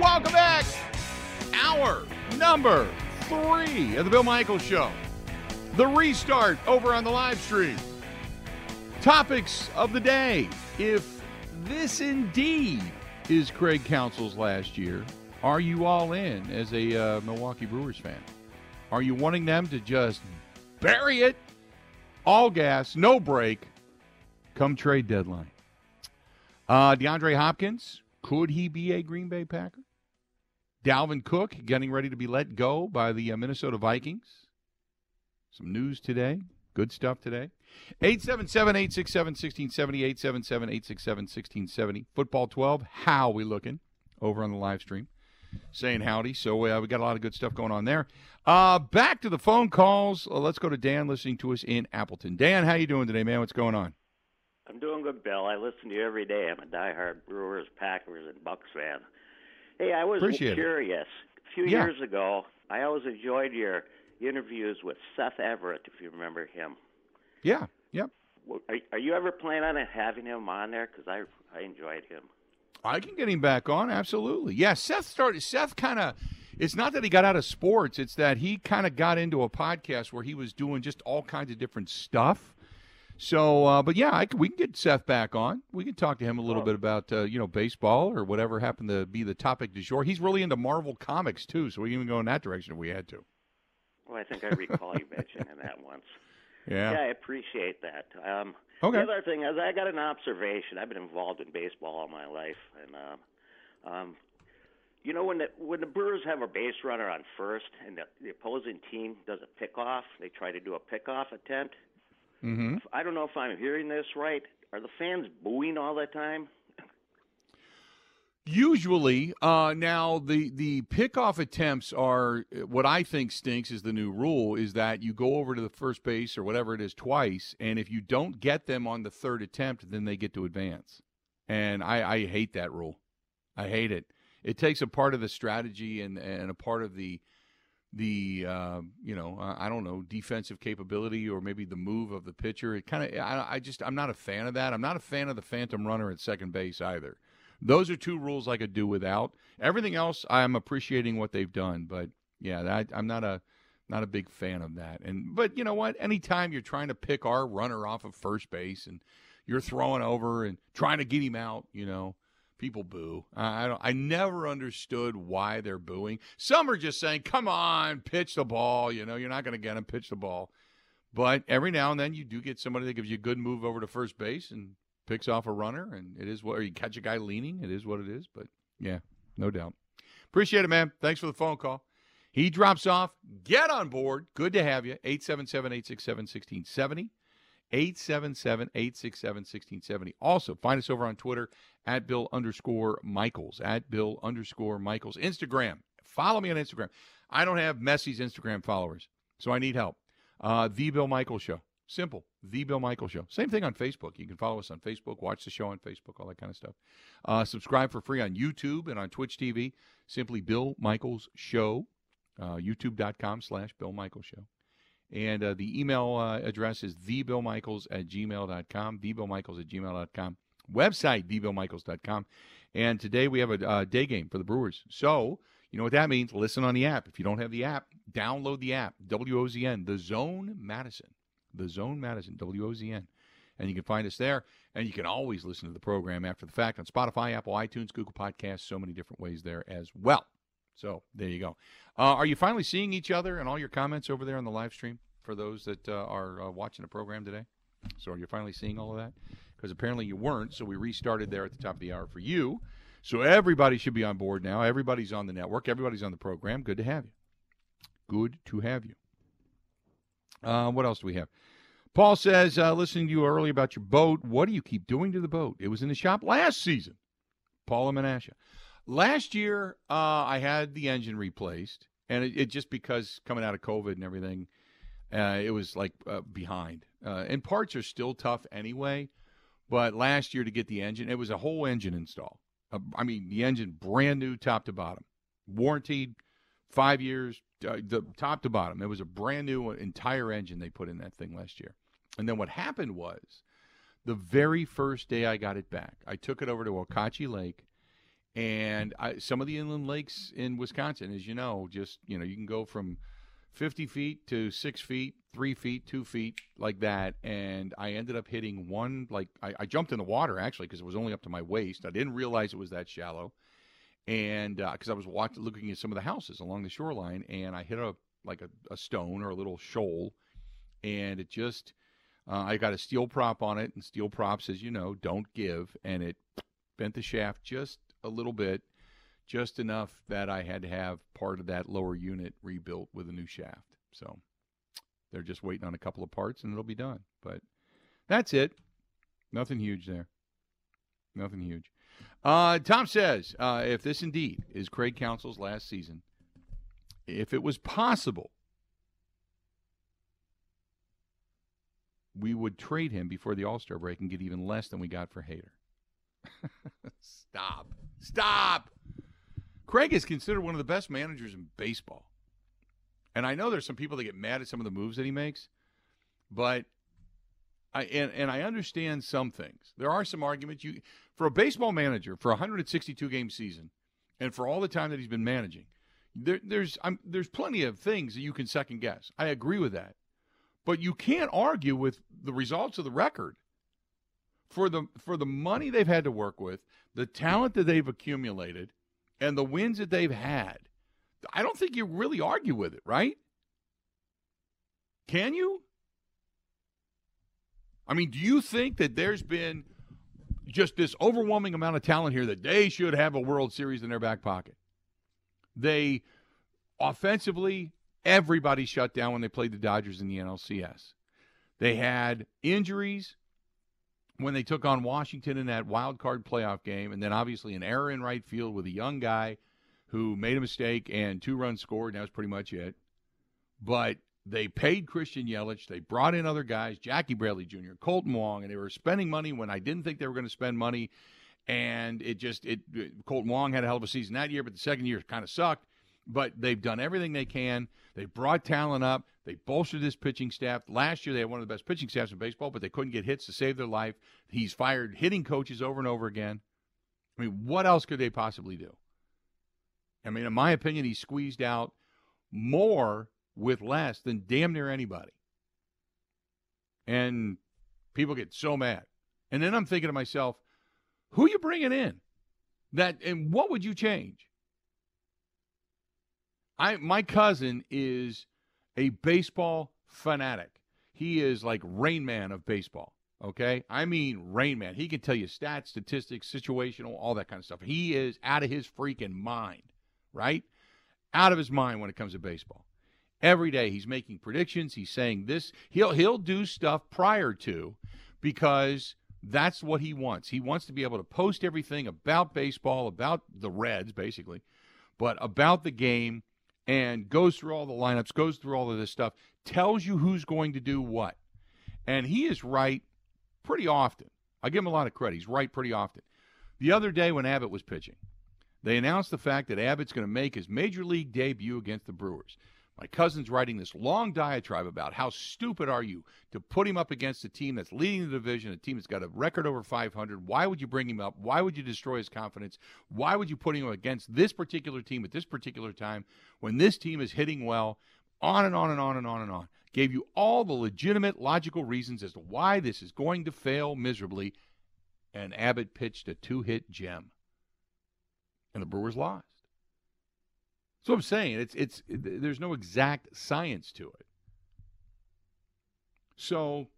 Welcome back. Hour number three of the Bill Michaels Show. The restart over on the live stream. Topics of the day. If this indeed is Craig Counsell's last year, are you all in as a uh, Milwaukee Brewers fan? Are you wanting them to just bury it, all gas, no brake, come trade deadline? Uh, DeAndre Hopkins, could he be a Green Bay Packer? Dalvin Cook getting ready to be let go by the uh, Minnesota Vikings. Some news today. Good stuff today. 877 867 1670. 877 867 1670. Football 12. How we looking over on the live stream? Saying howdy. So uh, we got a lot of good stuff going on there. Uh, back to the phone calls. Uh, let's go to Dan listening to us in Appleton. Dan, how are you doing today, man? What's going on? I'm doing good, Bill. I listen to you every day. I'm a diehard Brewers, Packers, and Bucks fan. Hey, I was Appreciate curious. It. A few yeah. years ago, I always enjoyed your interviews with Seth Everett, if you remember him. Yeah. Yep. Are, are you ever planning on having him on there? Because I I enjoyed him. I can get him back on. Absolutely. Yeah. Seth started. Seth kind of. It's not that he got out of sports. It's that he kind of got into a podcast where he was doing just all kinds of different stuff. So, uh, but yeah, I we can get Seth back on. We can talk to him a little oh. bit about uh, you know baseball or whatever happened to be the topic du jour. He's really into Marvel comics too, so we can even go in that direction if we had to. Well, I think I recall you mentioning that once. Yeah. Yeah, I appreciate that. Um, okay. The other thing is, I got an observation. I've been involved in baseball all my life, and um, um, you know when the when the Brewers have a base runner on first and the, the opposing team does a pickoff, they try to do a pickoff attempt. Mm-hmm. I don't know if I'm hearing this right. Are the fans booing all the time? Usually, uh, now the the pickoff attempts are what I think stinks is the new rule is that you go over to the first base or whatever it is twice, and if you don't get them on the third attempt, then they get to advance. And I, I hate that rule. I hate it. It takes a part of the strategy and and a part of the the uh, you know I don't know defensive capability or maybe the move of the pitcher. It kind of I, I, just I'm not a fan of that. I'm not a fan of the phantom runner at second base either. Those are two rules I could do without. Everything else I'm appreciating what they've done, but yeah, I'm not a not a big fan of that. And but you know what? Anytime you're trying to pick our runner off of first base and you're throwing over and trying to get him out, you know, people boo. I, don't. I never understood why they're booing. Some are just saying, "Come on, pitch the ball." You know, you're not going to get him. Pitch the ball. But every now and then you do get somebody that gives you a good move over to first base and picks off a runner, and it is what. Or you catch a guy leaning. It is what it is. But yeah, no doubt. Appreciate it, man. Thanks for the phone call. He drops off. Get on board. Good to have you. 877 867 1670. 877 867 1670. Also, find us over on Twitter at Bill underscore Michaels. At Bill underscore Michaels. Instagram. Follow me on Instagram. I don't have Messi's Instagram followers, so I need help. Uh, the Bill Michaels Show. Simple. The Bill Michaels Show. Same thing on Facebook. You can follow us on Facebook, watch the show on Facebook, all that kind of stuff. Uh, subscribe for free on YouTube and on Twitch TV. Simply Bill Michaels Show. Uh, YouTube.com slash Bill Michaels Show. And uh, the email uh, address is thebillmichaels at gmail.com, thebillmichaels at gmail.com, website thebillmichaels.com. And today we have a uh, day game for the Brewers. So, you know what that means? Listen on the app. If you don't have the app, download the app, WOZN, The Zone Madison. The Zone Madison, WOZN. And you can find us there. And you can always listen to the program after the fact on Spotify, Apple, iTunes, Google Podcasts, so many different ways there as well. So there you go. Uh, are you finally seeing each other and all your comments over there on the live stream for those that uh, are uh, watching the program today? So are you finally seeing all of that? Because apparently you weren't. So we restarted there at the top of the hour for you. So everybody should be on board now. Everybody's on the network. Everybody's on the program. Good to have you. Good to have you. Uh, what else do we have? Paul says, uh, listening to you earlier about your boat, what do you keep doing to the boat? It was in the shop last season. Paul and Menasha. Last year, uh, I had the engine replaced, and it, it, just because coming out of COVID and everything, uh, it was like uh, behind. Uh, and parts are still tough anyway. But last year to get the engine, it was a whole engine install. Uh, I mean, the engine brand new, top to bottom, warranted, five years, uh, the top to bottom. It was a brand new entire engine they put in that thing last year. And then what happened was The very first day I got it back, I took it over to Okauchee Lake, and I, some of the inland lakes in Wisconsin, as you know, just you know, you can go from 50 feet to six feet, three feet, two feet, like that. And I ended up hitting one, like, I, I jumped in the water actually because it was only up to my waist. I didn't realize it was that shallow. And because uh, I was watching, looking at some of the houses along the shoreline, and I hit a like a, a stone or a little shoal, and it just, uh, I got a steel prop on it, and steel props, as you know, don't give, and it bent the shaft just a little bit just enough that I had to have part of that lower unit rebuilt with a new shaft. So they're just waiting on a couple of parts and it'll be done. But that's it. Nothing huge there. Nothing huge. Uh, Tom says uh, if this indeed is Craig Counsell's last season, if it was possible, we would trade him before the All Star break and get even less than we got for Hader. Stop. Stop. Craig is considered one of the best managers in baseball. And I know there's some people that get mad at some of the moves that he makes, but I and, and I understand some things. There are some arguments you for a baseball manager for a 162 game season and for all the time that he's been managing. There, there's I'm, there's plenty of things that you can second guess. I agree with that, but you can't argue with the results of the record. For the for the money they've had to work with, the talent that they've accumulated, and the wins that they've had, I don't think you really argue with it, right? Can you? I mean, do you think that there's been just this overwhelming amount of talent here that they should have a World Series in their back pocket? They offensively, everybody shut down when they played the Dodgers in the NLCS. They had injuries when they took on Washington in that wild card playoff game, and then obviously an error in right field with a young guy who made a mistake and two runs scored, and that was pretty much it. But they paid Christian Yelich. They brought in other guys, Jackie Bradley Jr., Kolten Wong, and they were spending money when I didn't think they were going to spend money. And it just it Kolten Wong had a hell of a season that year, but the second year kind of sucked. But they've done everything they can. They brought talent up. They bolstered this pitching staff. Last year, they had one of the best pitching staffs in baseball, but they couldn't get hits to save their life. He's fired hitting coaches over and over again. I mean, what else could they possibly do? I mean, in my opinion, he squeezed out more with less than damn near anybody. And people get so mad. And then I'm thinking to myself, who you bringing in? That and what would you change? I my cousin is a baseball fanatic. He is like Rain Man of baseball. Okay, I mean Rain Man. He can tell you stats, statistics, situational, all that kind of stuff. He is out of his freaking mind, right? Out of his mind when it comes to baseball. Every day he's making predictions. He's saying this. He'll he'll do stuff prior to because that's what he wants. He wants to be able to post everything about baseball, about the Reds, basically, but about the game and goes through all the lineups, goes through all of this stuff, tells you who's going to do what. And he is right pretty often. I give him a lot of credit. He's right pretty often. The other day when Abbott was pitching, they announced the fact that Abbott's going to make his major league debut against the Brewers. My cousin's writing this long diatribe about how stupid are you to put him up against a team that's leading the division, a team that's got a record over 500. Why would you bring him up? Why would you destroy his confidence? Why would you put him against this particular team at this particular time when this team is hitting well? On and on and on and on and on. Gave you all the legitimate, logical reasons as to why this is going to fail miserably. And Abbott pitched a two hit gem. And the Brewers lost. So I'm saying it's it's there's no exact science to it. So,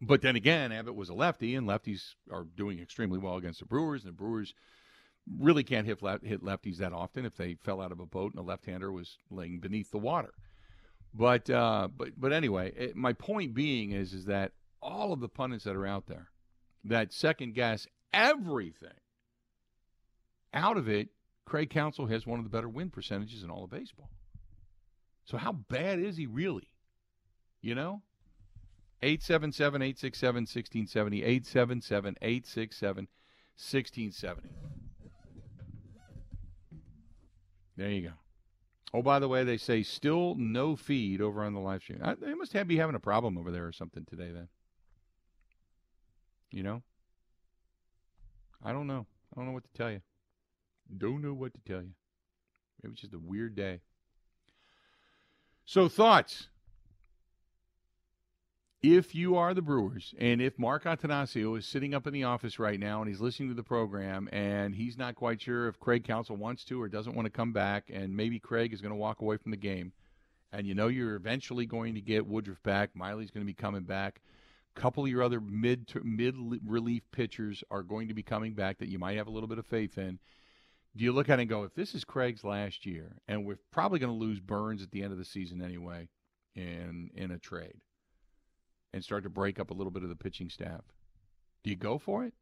but then again, Abbott was a lefty, and lefties are doing extremely well against the Brewers, and the Brewers really can't hit hit lefties that often. If they fell out of a boat and a left-hander was laying beneath the water, but uh, but but anyway, it, my point being is is that all of the pundits that are out there that second guess everything out of it Craig Counsell has one of the better win percentages in all of baseball. So how bad is he really? You know? 877 867 1670. 877 867 1670. There you go. Oh, by the way, they say still no feed over on the live stream. I, they must have, be having a problem over there or something today then. You know? I don't know. I don't know what to tell you. Don't know what to tell you. It was just a weird day. So, thoughts? If you are the Brewers, and if Mark Attanasio is sitting up in the office right now and he's listening to the program, and he's not quite sure if Craig Counsell wants to or doesn't want to come back, and maybe Craig is going to walk away from the game, and you know you're eventually going to get Woodruff back, Miley's going to be coming back, a couple of your other mid mid relief pitchers are going to be coming back that you might have a little bit of faith in do you look at it and go, if this is Craig's last year, and we're probably going to lose Burnes at the end of the season anyway, in in a trade, and start to break up a little bit of the pitching staff, do you go for it?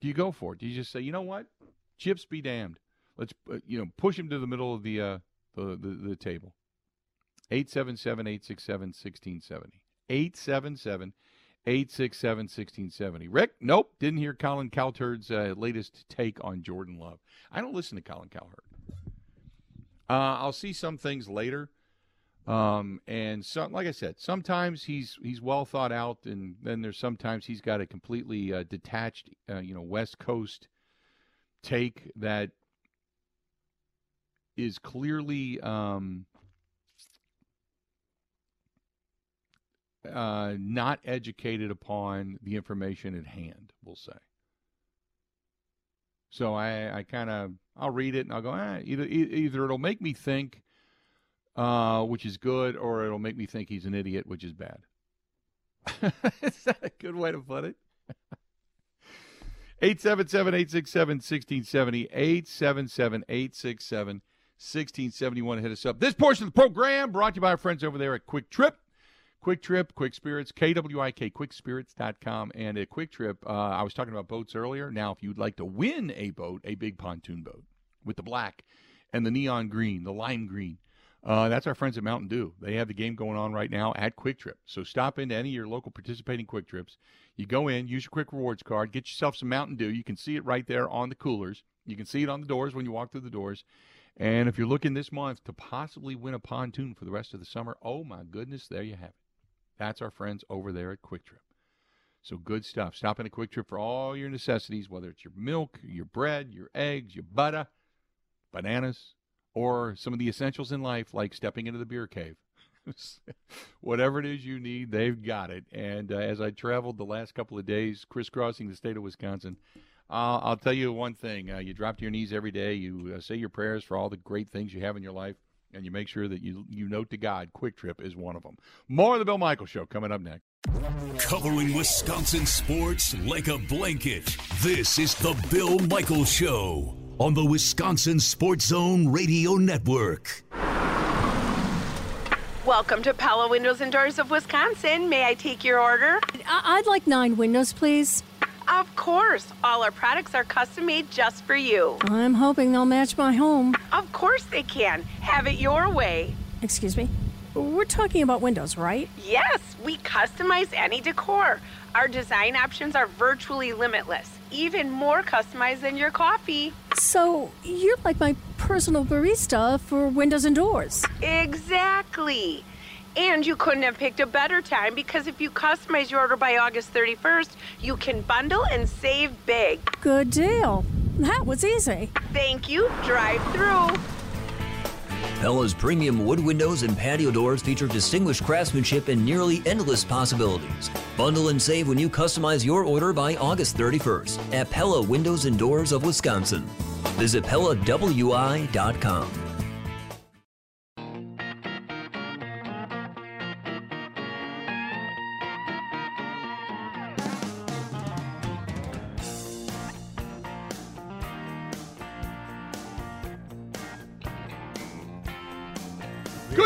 Do you go for it? Do you just say, you know what, chips be damned, let's uh, you know push him to the middle of the uh, the, the the table. 877 867 1670. 877 867 1670. Rick, nope, didn't hear Colin Cowherd's uh, latest take on Jordan Love. I don't listen to Colin Cowherd. Uh, I'll see some things later. Um, and some, like I said, sometimes he's he's well thought out, and then there's sometimes he's got a completely uh, detached, uh, you know, West Coast take that is clearly um, uh, not educated upon the information at hand, we'll say. So I, I kind of I'll read it and I'll go ah, either either it'll make me think, uh, which is good, or it'll make me think he's an idiot, which is bad. is that a good way to put it? 877 867 1670. 877 867 1671. Hit us up. This portion of the program brought to you by our friends over there at Kwik Trip. Kwik Trip, Kwik Spirits, K-W-I-K, kwikspirits.com. And a Kwik Trip, uh, I was talking about boats earlier. Now, if you'd like to win a boat, a big pontoon boat with the black and the neon green, the lime green, uh, that's our friends at Mountain Dew. They have the game going on right now at Kwik Trip. So stop into any of your local participating Kwik Trips. You go in, use your Kwik Rewards card, get yourself some Mountain Dew. You can see it right there on the coolers. You can see it on the doors when you walk through the doors. And if you're looking this month to possibly win a pontoon for the rest of the summer, oh my goodness, there you have it. That's our friends over there at Kwik Trip. So good stuff. Stop in a Kwik Trip for all your necessities, whether it's your milk, your bread, your eggs, your butter, bananas, or some of the essentials in life like stepping into the beer cave. Whatever it is you need, they've got it. And uh, as I traveled the last couple of days crisscrossing the state of Wisconsin, uh, I'll tell you one thing. Uh, you drop to your knees every day. You uh, say your prayers for all the great things you have in your life and you make sure that you you note to God Kwik Trip is one of them. More of the Bill Michael Show coming up next. Covering Wisconsin sports like a blanket. This is the Bill Michael Show on the Wisconsin Sports Zone Radio Network. Welcome to Pella Windows and Doors of Wisconsin. May I take your order? I'd like nine windows, please. Of course. All our products are custom made just for you. I'm hoping they'll match my home. Of course they can. Have it your way. Excuse me? We're talking about windows, right? Yes, we customize any decor. Our design options are virtually limitless, even more customized than your coffee. So, you're like my personal barista for windows and doors. Exactly. And you couldn't have picked a better time because if you customize your order by August 31st, you can bundle and save big. Good deal. That was easy. Thank you. Drive through. Pella's premium wood windows and patio doors feature distinguished craftsmanship and nearly endless possibilities. Bundle and save when you customize your order by August 31st at Pella Windows and Doors of Wisconsin. Visit PellaWI.com.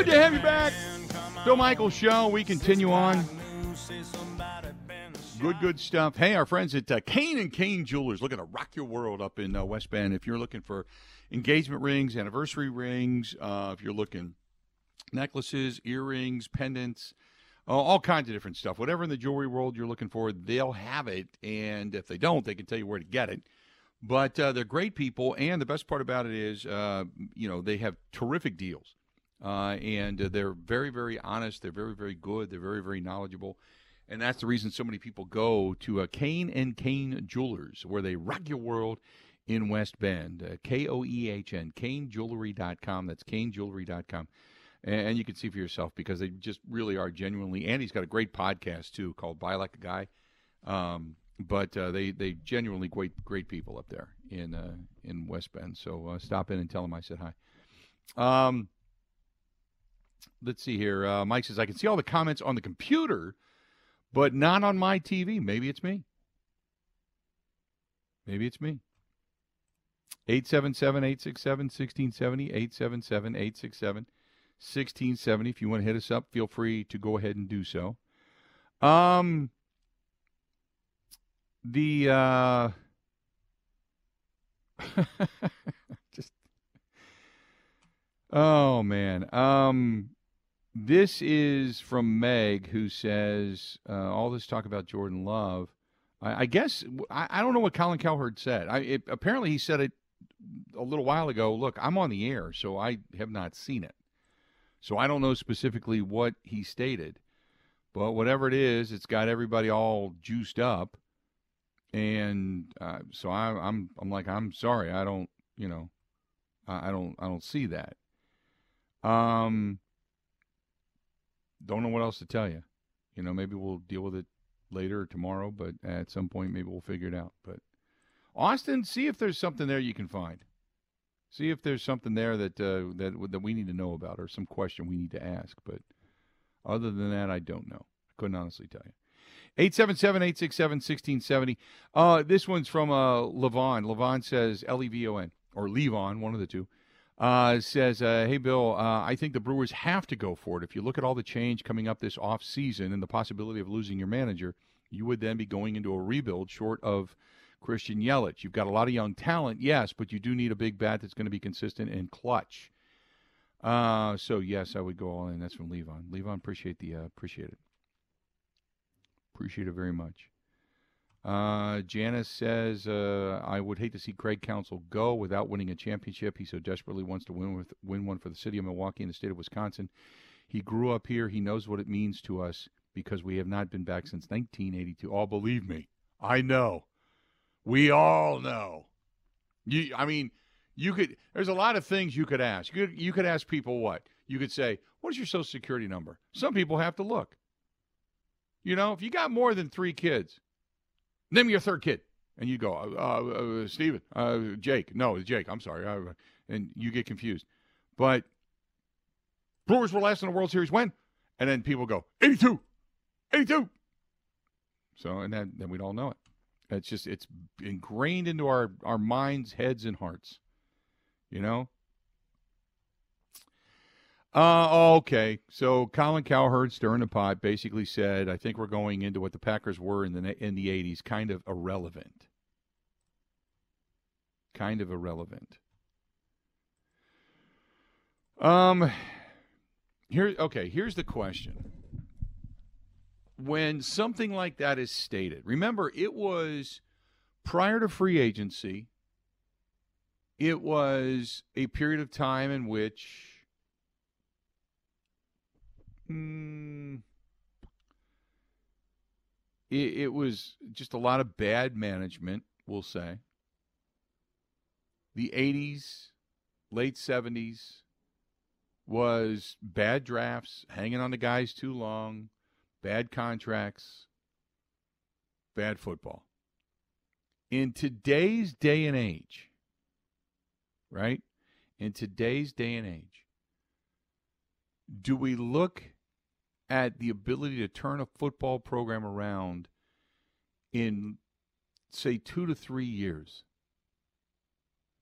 Good to have you back. Bill Michael Show. We continue on. Good, good stuff. Hey, our friends at uh, Koehn and Koehn Jewelers looking to rock your world up in uh, West Bend. If you're looking for engagement rings, anniversary rings, uh, if you're looking necklaces, earrings, pendants, uh, all kinds of different stuff. Whatever in the jewelry world you're looking for, they'll have it. And if they don't, they can tell you where to get it. But uh, they're great people, and the best part about it is, uh, you know, they have terrific deals. Uh, and they're very, very honest. They're very, very good. They're very, very knowledgeable. And that's the reason so many people go to uh, Koehn and Koehn Jewelers, where they rock your world in West Bend. Uh, K O E H N, KoehnJewelry.com. That's KoehnJewelry.com. And, and you can see for yourself because they just really are genuinely. Andy's got a great podcast too called Buy Like a Guy. Um, but uh, they they genuinely great great people up there in uh, in West Bend. So uh, stop in and tell them I said hi. Um, let's see here. Uh, Mike says I can see all the comments on the computer, but not on my TV. Maybe it's me. Maybe it's me. 877 867 1670. 877 867 1670. If you want to hit us up, feel free to go ahead and do so. Um, the uh, oh man. Um this is from meg who says uh, all this talk about jordan love. I, I guess I, I, don't know what colin cowherd said. I, it, apparently he said it a little while ago look i'm on the air so i have not seen it. So i don't know specifically what he stated but whatever it is it's got everybody all juiced up. And uh, so I, I'm I'm like I'm sorry I don't you know I, I don't I don't see that. Um, don't know what else to tell you. You know, maybe we'll deal with it later or tomorrow, but at some point maybe we'll figure it out. But Austin, see if there's something there you can find. See if there's something there that uh, that that we need to know about, or some question we need to ask. But other than that, I don't know. I couldn't honestly tell you. 877 867 1670. Uh, this one's from uh, Levon. Levon says, L E V O N, or Levon, one of the two. Uh, says, uh, Hey, Bill, uh, I think the Brewers have to go for it. If you look at all the change coming up this off season and the possibility of losing your manager, you would then be going into a rebuild short of Christian Yelich. You've got a lot of young talent, yes, but you do need a big bat that's going to be consistent and clutch. Uh, so yes, I would go all in. That's from Levon. Levon, appreciate the uh, appreciate it. Appreciate it very much. Uh, Janice says, uh, I would hate to see Craig Counsell go without winning a championship. He so desperately wants to win with win one for the city of Milwaukee and the state of Wisconsin. He grew up here. He knows what it means to us because we have not been back since 1982. Oh, believe me, I know. We all know. You, I mean, you could. There's a lot of things you could ask. You could, you could ask people what you could say. What is your social security number? Some people have to look. You know, if you got more than three kids, name your third kid. And you go, uh, uh, uh Steven, uh, Jake. No, Jake. I'm sorry. Uh, and you get confused. But Brewers were last in the World Series when? And then people go, 82, 82. So, and then, then we'd all know it. It's just, it's ingrained into our, our minds, heads, and hearts. You know? Uh, okay. So Colin Cowherd stirring the pot basically said, "I think we're going into what the Packers were in the in the '80s, kind of irrelevant, kind of irrelevant." Um, here. Okay. Here's the question: When something like that is stated, remember it was prior to free agency. It was a period of time in which Mm, it, it was just a lot of bad management, we'll say. The 80s, late 70s was bad drafts, hanging on the guys too long, bad contracts, bad football. In today's day and age, right? In today's day and age, do we look at the ability to turn a football program around in, say, two to three years.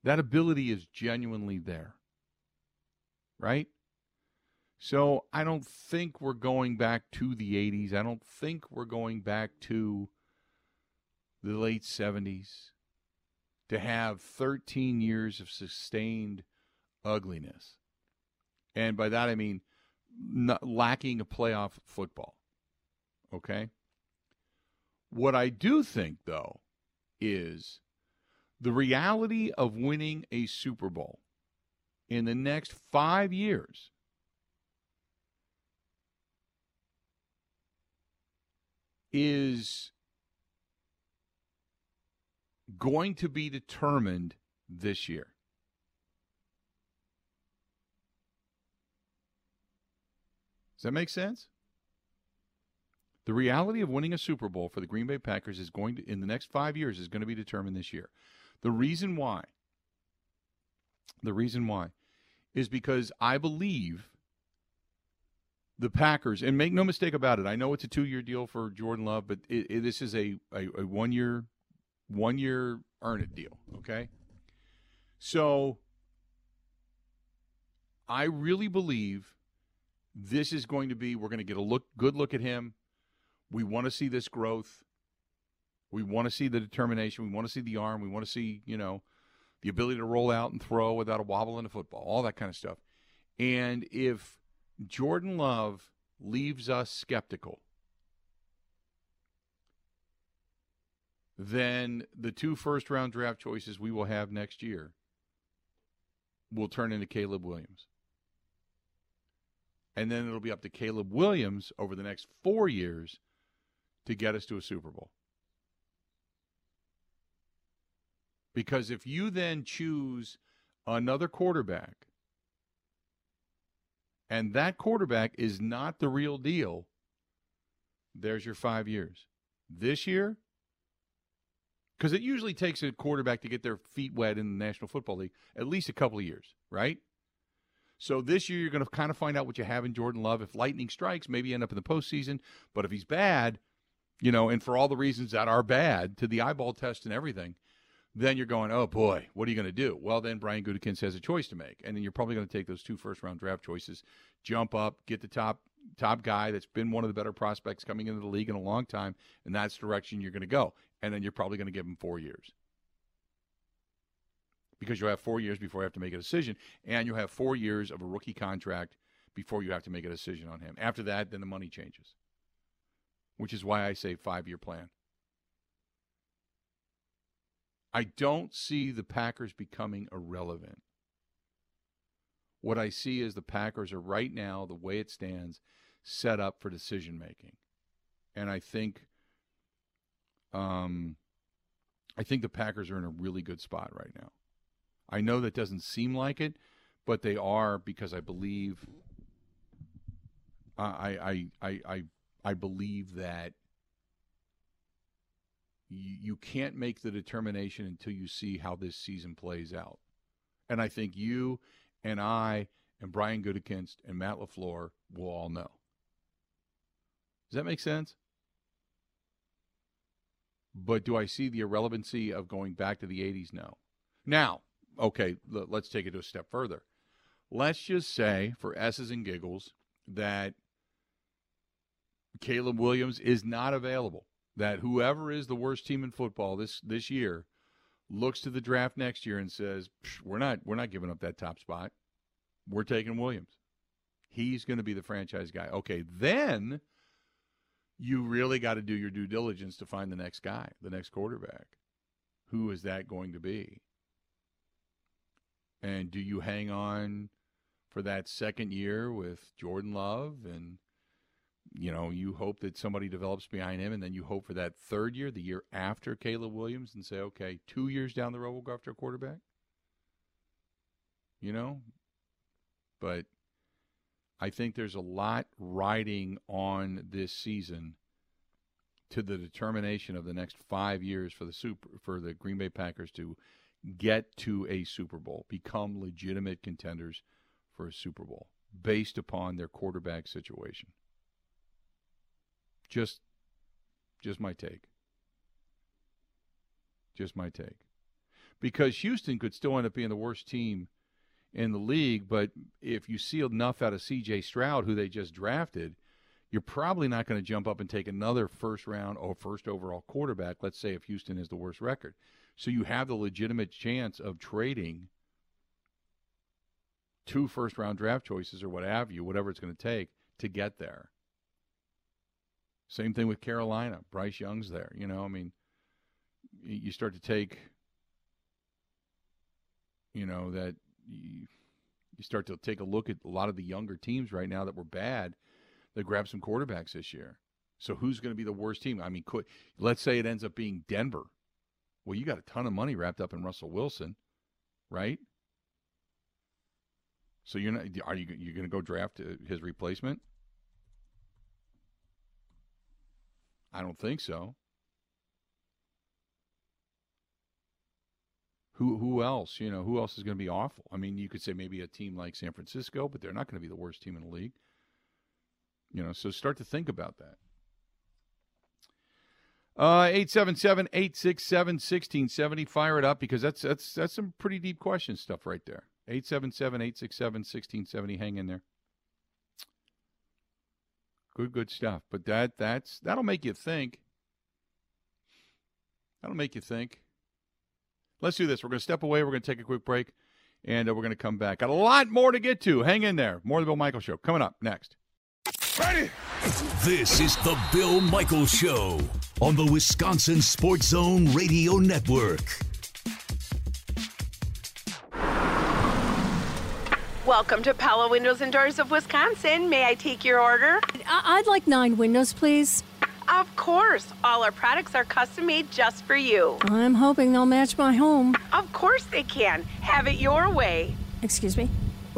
That ability is genuinely there. Right? So I don't think we're going back to the 80s. I don't think we're going back to the late 70s to have 13 years of sustained ugliness. And by that I mean lacking a playoff football. Okay? What I do think, though, is the reality of winning a Super Bowl in the next five years is going to be determined this year. Does that make sense? The reality of winning a Super Bowl for the Green Bay Packers is going to, in the next five years, is going to be determined this year. The reason why, the reason why, is because I believe the Packers, and make no mistake about it, I know it's a two-year deal for Jordan Love, but it, it, this is a, a, a one-year, one-year earn it deal. Okay, so I really believe this is going to be. We're going to get a look, good look at him. We want to see this growth. We want to see the determination. We want to see the arm. We want to see, you know, the ability to roll out and throw without a wobble in the football, all that kind of stuff. And if Jordan Love leaves us skeptical, then the two first round draft choices we will have next year will turn into Caleb Williams. And then it'll be up to Caleb Williams over the next four years to get us to a Super Bowl. Because if you then choose another quarterback and that quarterback is not the real deal, there's your five years. This year, because it usually takes a quarterback to get their feet wet in the National Football League at least a couple of years, right? So this year you're going to kind of find out what you have in Jordan Love. If lightning strikes, maybe end up in the postseason. But if he's bad, you know, and for all the reasons that are bad to the eyeball test and everything, then you're going, oh boy, what are you going to do? Well, then Brian Gutekunst has a choice to make, and then you're probably going to take those two first round draft choices, jump up, get the top top guy that's been one of the better prospects coming into the league in a long time, and that's direction you're going to go. And then you're probably going to give him four years because you'll have four years before you have to make a decision, and you'll have four years of a rookie contract before you have to make a decision on him. After that, then the money changes, which is why I say five year plan. I don't see the Packers becoming irrelevant. What I see is the Packers are right now, the way it stands, set up for decision making. And I think um I think the Packers are in a really good spot right now. I know that doesn't seem like it, but they are because I believe I I I I I believe that you can't make the determination until you see how this season plays out. And I think you and I and Brian Gutekunst and Matt LaFleur will all know. Does that make sense? But do I see the irrelevancy of going back to the 80s? No. Now, okay, let's take it to a step further. Let's just say, for S's and giggles, that Caleb Williams is not available that whoever is the worst team in football this this year looks to the draft next year and says, "We're not we're not giving up that top spot. We're taking Williams. He's going to be the franchise guy." Okay, then you really got to do your due diligence to find the next guy, the next quarterback. Who is that going to be? And do you hang on for that second year with Jordan Love and you know, you hope that somebody develops behind him, and then you hope for that third year, the year after Caleb Williams, and say, okay, two years down the road, we'll go after a quarterback. You know, but I think there's a lot riding on this season to the determination of the next five years for the super for the Green Bay Packers to get to a Super Bowl, become legitimate contenders for a Super Bowl based upon their quarterback situation. Just just my take. Just my take. Because Houston could still end up being the worst team in the league, but if you see enough out of CJ Stroud, who they just drafted, you're probably not going to jump up and take another first round or first overall quarterback, let's say if Houston is the worst record. So you have the legitimate chance of trading two first round draft choices or what have you, whatever it's going to take to get there. Same thing with Carolina. Bryce Young's there. You know, I mean, you start to take, you know, that you, you start to take a look at a lot of the younger teams right now that were bad that grabbed some quarterbacks this year. So who's going to be the worst team? I mean, could, let's say it ends up being Denver. Well, you got a ton of money wrapped up in Russell Wilson, right? So you're not are you you going to go draft uh, his replacement? I don't think so. Who who else? You know, who else is going to be awful? I mean, you could say maybe a team like San Francisco, but they're not going to be the worst team in the league. You know, so start to think about that. Uh, 877 867 1670. Fire it up because that's that's that's some pretty deep question stuff right there. 877 867 1670. Hang in there. Good, good stuff. But that that's that'll make you think. That'll make you think. Let's do this. We're going to step away. We're going to take a quick break, and uh, we're going to come back. Got a lot more to get to. Hang in there. More of the Bill Michael Show coming up next. Ready? This is the Bill Michael Show on the Wisconsin Sports Zone Radio Network. Welcome to Pella Windows and Doors of Wisconsin. May I take your order? I'd like nine windows, please. Of course. All our products are custom made just for you. I'm hoping they'll match my home. Of course they can. Have it your way. Excuse me?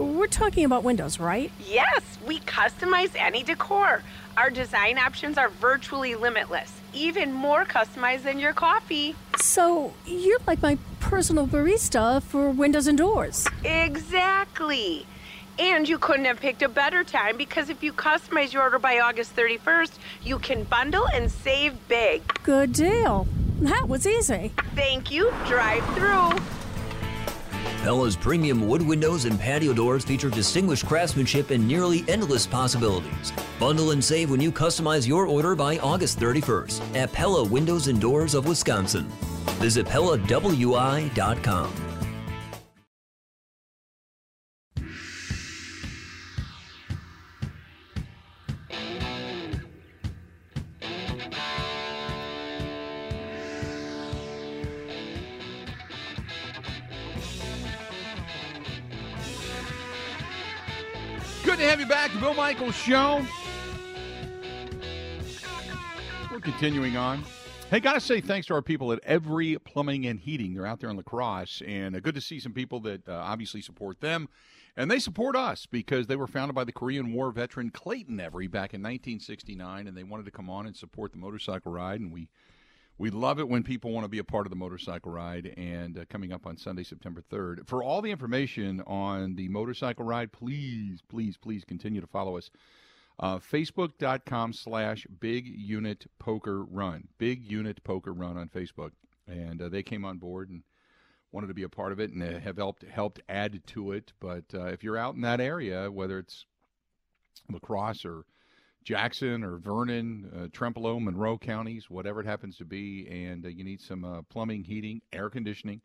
We're talking about windows, right? Yes, we customize any decor. Our design options are virtually limitless, even more customized than your coffee. So, you're like my personal barista for windows and doors. Exactly. And you couldn't have picked a better time because if you customize your order by August 31st, you can bundle and save big. Good deal. That was easy. Thank you. Drive through. Pella's premium wood windows and patio doors feature distinguished craftsmanship and nearly endless possibilities. Bundle and save when you customize your order by August 31st at Pella Windows and Doors of Wisconsin. Visit PellaWI.com. back, Bill Michaels Show. We're continuing on. Hey, gotta say thanks to our people at Every Plumbing and Heating. They're out there in Lacrosse, and uh, good to see some people that uh, obviously support them, and they support us because they were founded by the Korean War veteran Clayton Every back in 1969, and they wanted to come on and support the motorcycle ride, and we we love it when people want to be a part of the motorcycle ride. And uh, coming up on Sunday, September 3rd. For all the information on the motorcycle ride, please, please, please continue to follow us. Uh, Facebook.com slash Big Unit Poker Run. Big Unit Poker Run on Facebook. And uh, they came on board and wanted to be a part of it and uh, have helped helped add to it. But uh, if you're out in that area, whether it's lacrosse or Jackson or Vernon, uh, Trempealeau, Monroe counties, whatever it happens to be, and uh, you need some uh, plumbing, heating, air conditioning,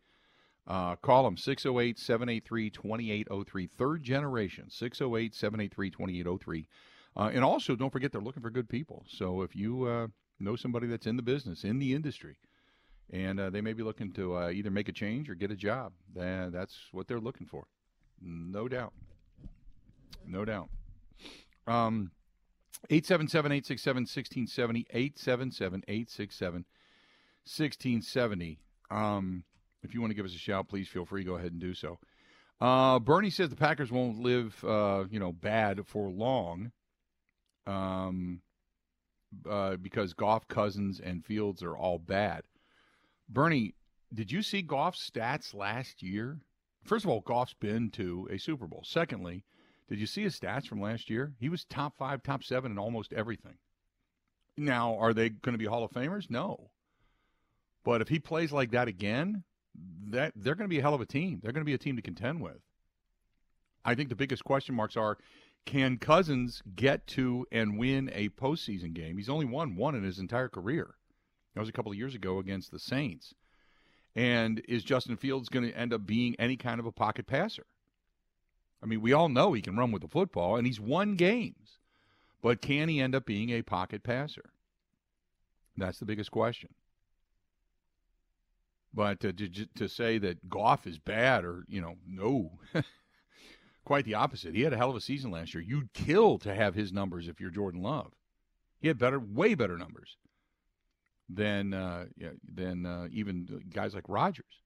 uh, call them 608 783 2803. Third generation, 608 783 2803. And also, don't forget, they're looking for good people. So if you uh, know somebody that's in the business, in the industry, and uh, they may be looking to uh, either make a change or get a job, that's what they're looking for. No doubt. No doubt. Um, 877 867 1670. 877 867 1670. Um, if you want to give us a shout, please feel free. Go ahead and do so. Uh, Bernie says the Packers won't live, uh, you know, bad for long, um, uh, because Goff, Cousins, and Fields are all bad. Bernie, did you see Goff's stats last year? First of all, Goff's been to a Super Bowl. Secondly, did you see his stats from last year? He was top five, top seven in almost everything. Now, are they going to be Hall of Famers? No. But if he plays like that again, that they're going to be a hell of a team. They're going to be a team to contend with. I think the biggest question marks are can Cousins get to and win a postseason game? He's only won one in his entire career. That was a couple of years ago against the Saints. And is Justin Fields going to end up being any kind of a pocket passer? I mean, we all know he can run with the football, and he's won games. But can he end up being a pocket passer? That's the biggest question. But to, to, to say that Goff is bad, or, you know, no. Quite the opposite. He had a hell of a season last year. You'd kill to have his numbers if you're Jordan Love. He had better, way better numbers than uh, than uh, even guys like Rodgers.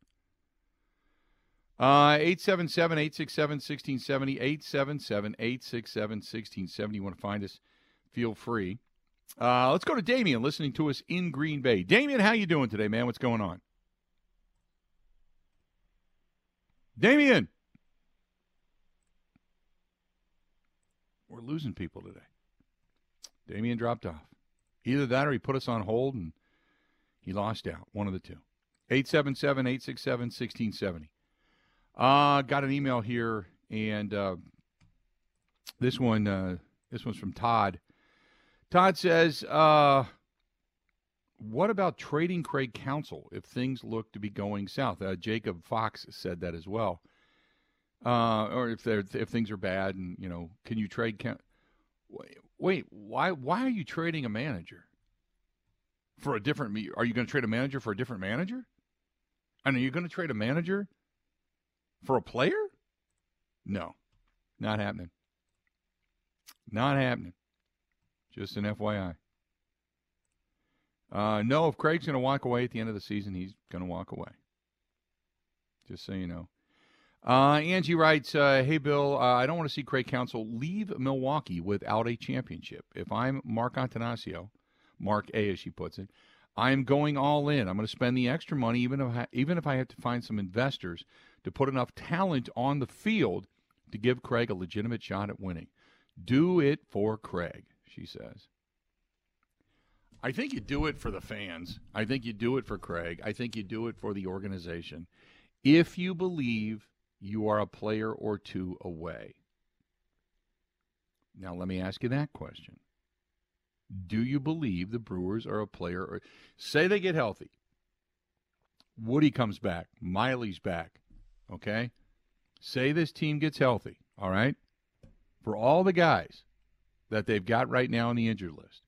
Uh, 877 867 1670. 877 867 1670. You want to find us? Feel free. Uh, let's go to Damien listening to us in Green Bay. Damien, how you doing today, man? What's going on? Damien. We're losing people today. Damien dropped off. Either that or he put us on hold and he lost out. One of the two. 877 867 1670. Uh, got an email here, and uh, this one, uh, this one's from Todd. Todd says, uh, "What about trading Craig Counsell if things look to be going south?" Uh, Jacob Fox said that as well. Uh, or if they're, if things are bad, and you know, can you trade? Count- Wait, why? Why are you trading a manager for a different? Are you going to trade a manager for a different manager? And are you going to trade a manager for a player? No, not happening. Not happening. Just an FYI. Uh, no, if Craig's going to walk away at the end of the season, he's going to walk away. Just so you know. Uh, Angie writes, uh, "Hey Bill, uh, I don't want to see Craig Counsell leave Milwaukee without a championship. If I'm Mark Attanasio, Mark A as she puts it, I'm going all in. I'm going to spend the extra money, even if I, even if I have to find some investors to put enough talent on the field to give Craig a legitimate shot at winning. Do it for Craig," she says. I think you do it for the fans. I think you do it for Craig. I think you do it for the organization. If you believe you are a player or two away. Now, let me ask you that question. Do you believe the Brewers are a player or say they get healthy? Woody comes back, Miley's back, okay? Say this team gets healthy, all right? For all the guys that they've got right now on the injured list.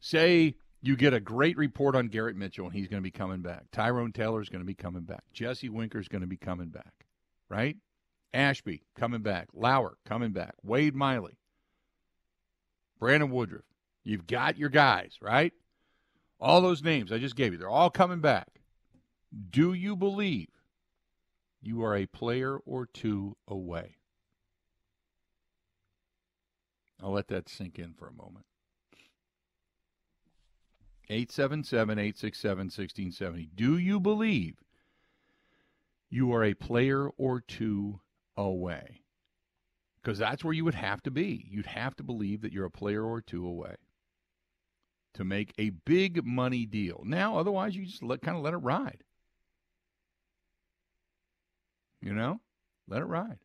Say you get a great report on Garrett Mitchell and he's going to be coming back. Tyrone Taylor's going to be coming back. Jesse Winker's going to be coming back right? Ashby coming back. Lauer coming back. Wade Miley. Brandon Woodruff. You've got your guys, right? All those names I just gave you, they're all coming back. Do you believe you are a player or two away? I'll let that sink in for a moment. 877 867 1670. Do you believe you are a player or two away. Because that's where you would have to be. You'd have to believe that you're a player or two away to make a big money deal. Now, otherwise, you just let, kind of let it ride. You know, let it ride.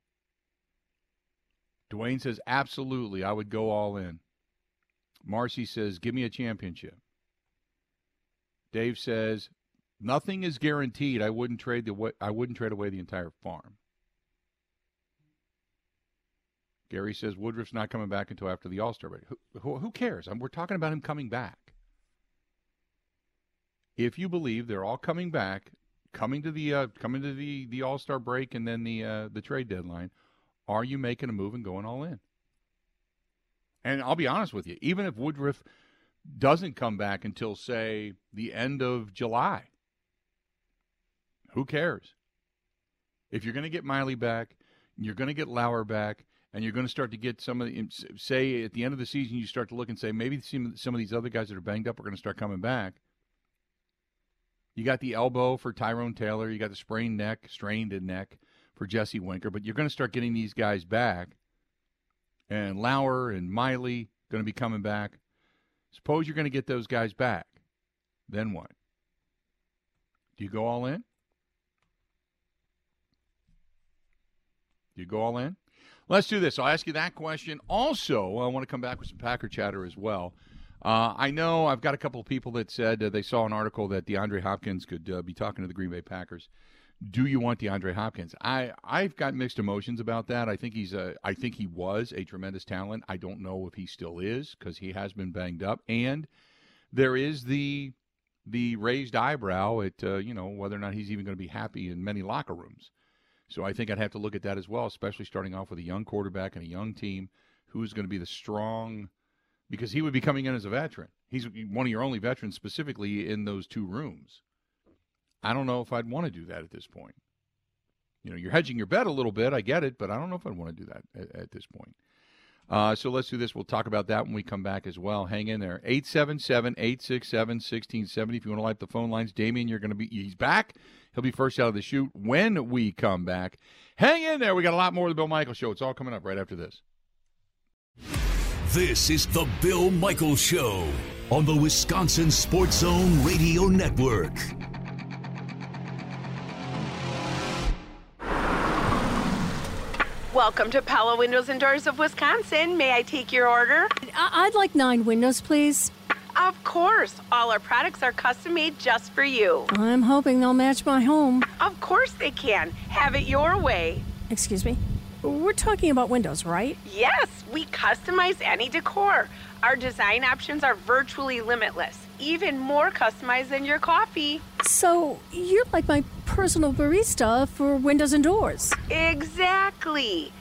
Dwayne says, absolutely, I would go all in. Marcy says, give me a championship. Dave says, Nothing is guaranteed. I wouldn't trade the I wouldn't trade away the entire farm. Gary says Woodruff's not coming back until after the All Star break. Who, who, who cares? we're talking about him coming back. If you believe they're all coming back, coming to the uh, coming to the the All Star break and then the uh, the trade deadline, are you making a move and going all in? And I'll be honest with you, even if Woodruff doesn't come back until say the end of July, who cares? If you're going to get Miley back, you're going to get Lauer back, and you're going to start to get some of the, say at the end of the season, you start to look and say maybe some of these other guys that are banged up are going to start coming back. You got the elbow for Tyrone Taylor. You got the sprained neck, strained neck for Jesse Winker. But you're going to start getting these guys back. And Lauer and Miley going to be coming back. Suppose you're going to get those guys back. Then what? Do you go all in? Do you go all in? Let's do this. I'll ask you that question. Also, I want to come back with some Packer chatter as well. Uh, I know I've got a couple of people that said uh, they saw an article that DeAndre Hopkins could uh, be talking to the Green Bay Packers. Do you want DeAndre Hopkins? I I've got mixed emotions about that. I think he's a I think he was a tremendous talent. I don't know if he still is because he has been banged up, and there is the the raised eyebrow at uh, you know whether or not he's even going to be happy in many locker rooms. So I think I'd have to look at that as well, especially starting off with a young quarterback and a young team. Who's going to be the strong because he would be coming in as a veteran. He's one of your only veterans specifically in those two rooms. I don't know if I'd want to do that at this point. You know, you're hedging your bet a little bit. I get it, but I don't know if I'd want to do that at, at this point. Uh, so let's do this. We'll talk about that when we come back as well. Hang in there. 877 867 1670. If you want to light the phone lines, Damien, you're going to be, he's back. He'll be first out of the chute when we come back. Hang in there. We got a lot more of the Bill Michaels Show. It's all coming up right after this. This is the Bill Michaels Show on the Wisconsin Sports Zone Radio Network. Welcome to Pella Windows and Doors of Wisconsin. May I take your order? I- would like nine windows, please. Of course. All our products are custom made just for you. I'm hoping they'll match my home. Of course they can. Have it your way. Excuse me? We're talking about windows, right? Yes, we customize any decor. Our design options are virtually limitless, even more customized than your coffee. So, you're like my personal barista for windows and doors. Exactly.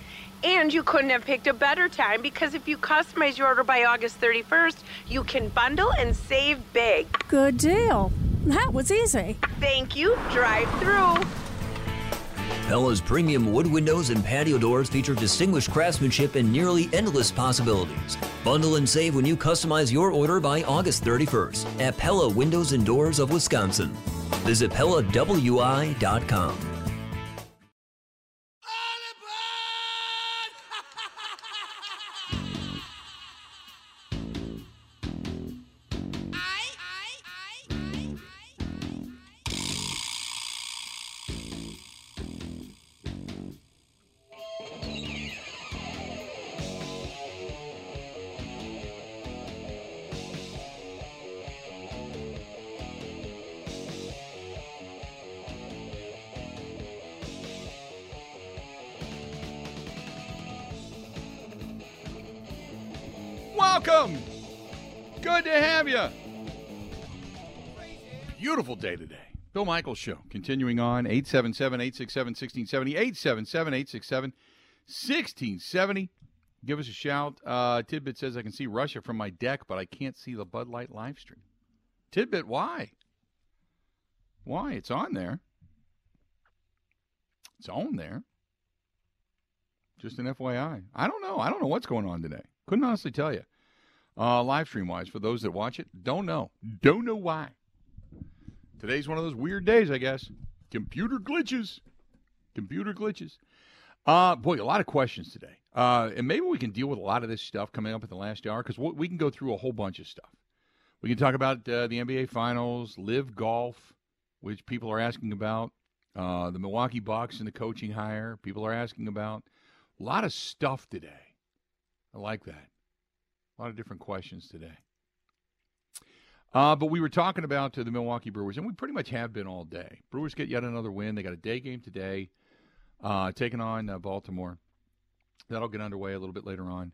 And you couldn't have picked a better time because if you customize your order by August 31st, you can bundle and save big. Good deal. That was easy. Thank you. Drive through. Pella's premium wood windows and patio doors feature distinguished craftsmanship and nearly endless possibilities. Bundle and save when you customize your order by August 31st at Pella Windows and Doors of Wisconsin. Visit PellaWI.com. Beautiful day today. Bill Michaels Show. Continuing on, 877 867 1670. 877 867 1670. Give us a shout. Uh, Tidbit says, I can see Russia from my deck, but I can't see the Bud Light live stream. Tidbit, why? Why? It's on there. It's on there. Just an FYI. I don't know. I don't know what's going on today. Couldn't honestly tell you. Uh, live stream wise, for those that watch it, don't know. Don't know why. Today's one of those weird days, I guess. Computer glitches. Computer glitches. Uh, boy, a lot of questions today. Uh, and maybe we can deal with a lot of this stuff coming up at the last hour because we can go through a whole bunch of stuff. We can talk about uh, the NBA Finals, LIV Golf, which people are asking about, uh, the Milwaukee Bucks and the coaching hire. People are asking about a lot of stuff today. I like that. A lot of different questions today. Uh, but we were talking about uh, the Milwaukee Brewers, and we pretty much have been all day. Brewers get yet another win. They got a day game today, uh, taking on uh, Baltimore. That'll get underway a little bit later on.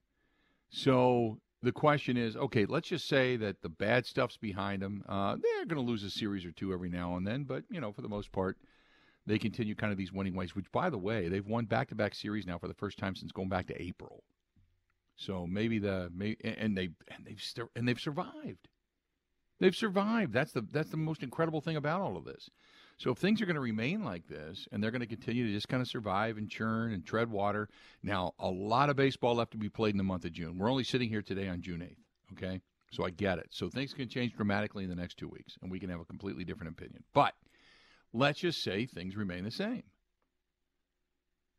So the question is okay, let's just say that the bad stuff's behind them. Uh, they're going to lose a series or two every now and then, but, you know, for the most part, they continue kind of these winning ways, which, by the way, they've won back to back series now for the first time since going back to April. So maybe the may, and they and they've and they've survived. They've survived. That's the that's the most incredible thing about all of this. So if things are going to remain like this and they're going to continue to just kind of survive and churn and tread water, now a lot of baseball left to be played in the month of June. We're only sitting here today on June 8th, okay? So I get it. So things can change dramatically in the next 2 weeks and we can have a completely different opinion. But let's just say things remain the same.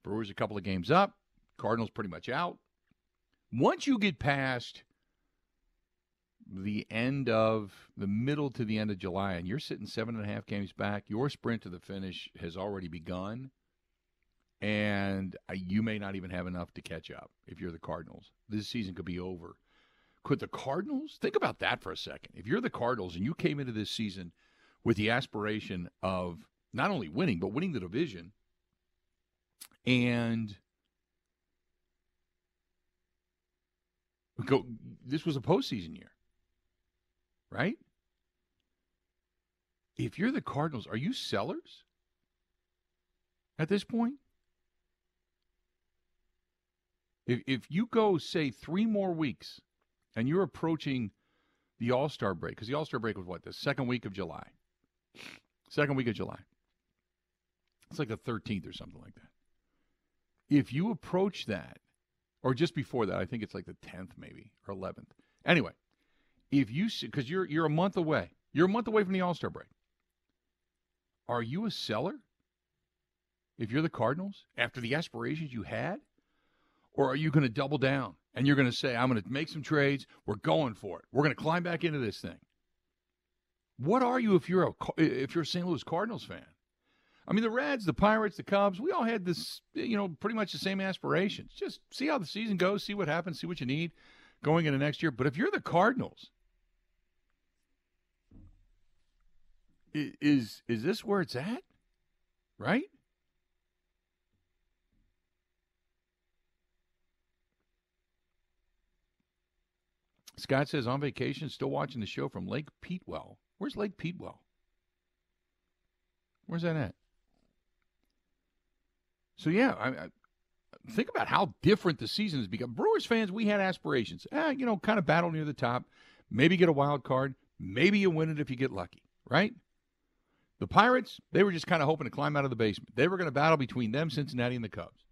Brewers a couple of games up, Cardinals pretty much out. Once you get past the end of the middle to the end of July and you're sitting seven and a half games back, your sprint to the finish has already begun. And you may not even have enough to catch up if you're the Cardinals. This season could be over. Could the Cardinals think about that for a second? If you're the Cardinals and you came into this season with the aspiration of not only winning, but winning the division, and go. This was a postseason year, right? If you're the Cardinals, are you sellers at this point? If if you go say three more weeks and you're approaching the All Star break, because the All Star break was what, the second week of July? Second week of July. It's like the 13th or something like that. If you approach that, or just before that, I think it's like the 10th maybe, or 11th. Anyway, if you, because you're, you're a month away, you're a month away from the All Star break. Are you a seller? If you're the Cardinals, after the aspirations you had? Or are you going to double down and you're going to say, I'm going to make some trades. We're going for it. We're going to climb back into this thing. What are you if you're a if you're a St. Louis Cardinals fan? I mean, the Reds, the Pirates, the Cubs, we all had this, you know, pretty much the same aspirations. Just see how the season goes, see what happens, see what you need going into next year. But if you're the Cardinals, is is this where it's at? Right? Scott says on vacation, still watching the show from Lake Petenwell. Where's Lake Petenwell? Where's that at? So yeah, I, I, think about how different the season has become. Brewers fans, we had aspirations. Eh, you know, kind of battle near the top, maybe get a wild card, maybe you win it if you get lucky, right? The Pirates, they were just kind of hoping to climb out of the basement. They were going to battle between them, Cincinnati, and the Cubs.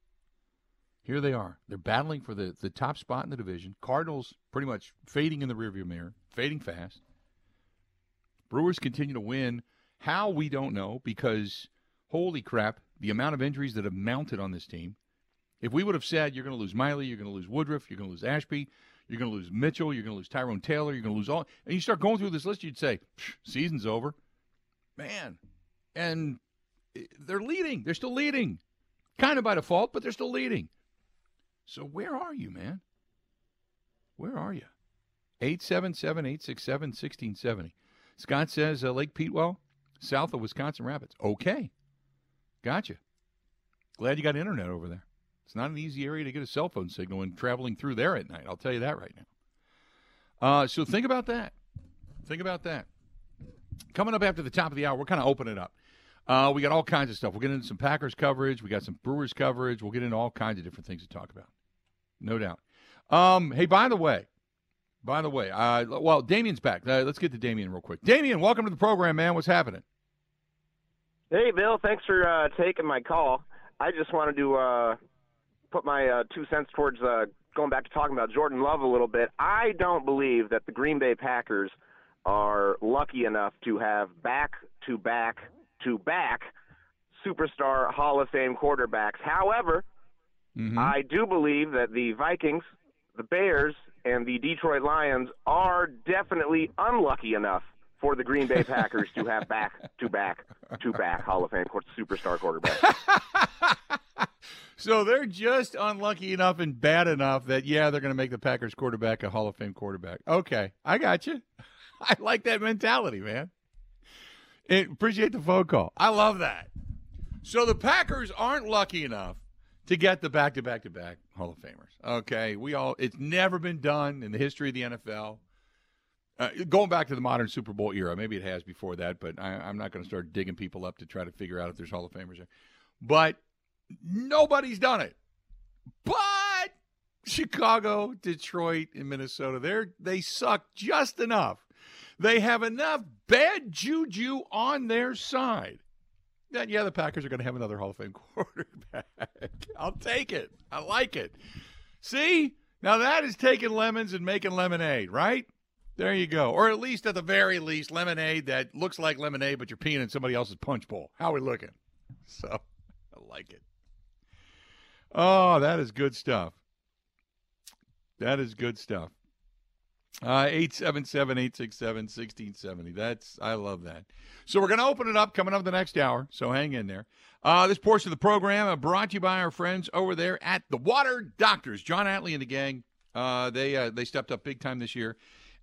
Here they are. They're battling for the, the top spot in the division. Cardinals pretty much fading in the rearview mirror, fading fast. Brewers continue to win. How we don't know because holy crap, the amount of injuries that have mounted on this team. If we would have said you're going to lose Miley, you're going to lose Woodruff, you're going to lose Ashby, you're going to lose Mitchell, you're going to lose Tyrone Taylor, you're going to lose all, and you start going through this list, you'd say season's over, man. And eh, they're leading. They're still leading, kind of by default, but they're still leading. So where are you, man? Where are you? 877 867 1670. Scott says uh, Lake Petenwell, south of Wisconsin Rapids. Okay. Gotcha. Glad you got internet over there. It's not an easy area to get a cell phone signal when traveling through there at night. I'll tell you that right now. Uh, so think about that. Think about that. Coming up after the top of the hour, we're kind of opening it up. Uh, we got all kinds of stuff. We'll get into some Packers coverage. We got some Brewers coverage. We'll get into all kinds of different things to talk about no doubt. Um, hey, by the way, by the way, uh, well, Damien's back. Uh, let's get to Damien real quick. Damien, welcome to the program, man. What's happening? Hey, Bill. Thanks for uh, taking my call. I just wanted to uh, put my uh, two cents towards uh, going back to talking about Jordan Love a little bit. I don't believe that the Green Bay Packers are lucky enough to have back to back to back superstar Hall of Fame quarterbacks. However, Mm-hmm. I do believe that the Vikings, the Bears, and the Detroit Lions are definitely unlucky enough for the Green Bay Packers to have back to back to back Hall of Fame superstar quarterbacks. so they're just unlucky enough and bad enough that yeah, they're going to make the Packers quarterback a Hall of Fame quarterback. Okay, I got you. I like that mentality, man. And appreciate the phone call. I love that. So the Packers aren't lucky enough to get the back to back to back Hall of Famers. Okay, we all it's never been done in the history of the NFL. Uh, going back to the modern Super Bowl era, maybe it has before that, but I, am not going to start digging people up to try to figure out if there's Hall of Famers there. But nobody's done it. But Chicago, Detroit, and Minnesota, they they suck just enough. They have enough bad juju on their side then yeah, the Packers are going to have another Hall of Fame quarterback. I'll take it. I like it. See? Now that is taking lemons and making lemonade, right? There you go. Or at least, at the very least, lemonade that looks like lemonade, but you're peeing in somebody else's punch bowl. How are we looking? So, I like it. Oh, that is good stuff. That is good stuff. Uh, 877 867 1670. That's, I love that. So we're going to open it up coming up the next hour. So hang in there. Uh, this portion of the program uh, brought to you by our friends over there at the Water Doctors. John Atley and the gang, uh, they uh, they stepped up big time this year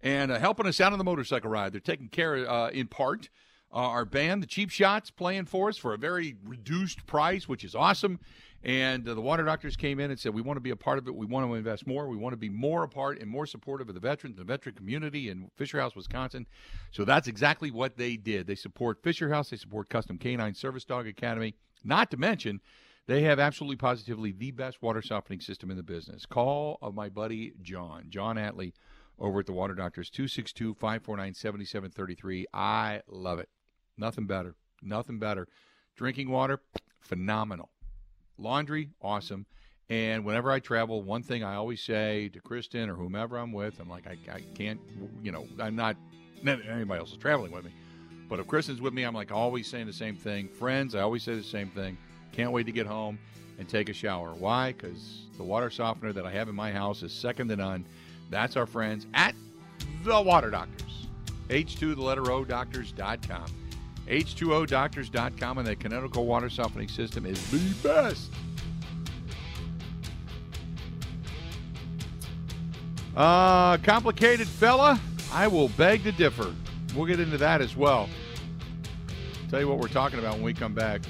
and uh, helping us out on the motorcycle ride. They're taking care, uh, in part, our band, the Cheap Shots, playing for us for a very reduced price, which is awesome. And uh, the water doctors came in and said, We want to be a part of it. We want to invest more. We want to be more a part and more supportive of the veterans, the veteran community in Fisher House, Wisconsin. So that's exactly what they did. They support Fisher House, they support Custom Canine Service Dog Academy, not to mention, they have absolutely positively the best water softening system in the business. Call of my buddy John, John Atley over at the Water Doctors. 262 549 7733. I love it. Nothing better. Nothing better. Drinking water, phenomenal. Laundry, awesome. And whenever I travel, one thing I always say to Kristen or whomever I'm with, I'm like, I, I can't, you know, I'm not, anybody else is traveling with me. But if Kristen's with me, I'm like always saying the same thing. Friends, I always say the same thing. Can't wait to get home and take a shower. Why? Because the water softener that I have in my house is second to none. That's our friends at the Water Doctors. H2 the letter O doctors.com. H2O doctors.com and the Kinetico water softening system is the best. Uh, complicated fella? I will beg to differ. We'll get into that as well. Tell you what we're talking about when we come back.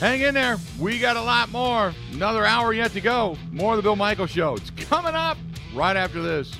Hang in there. We got a lot more. Another hour yet to go. More of the Bill Michael Show. It's coming up right after this.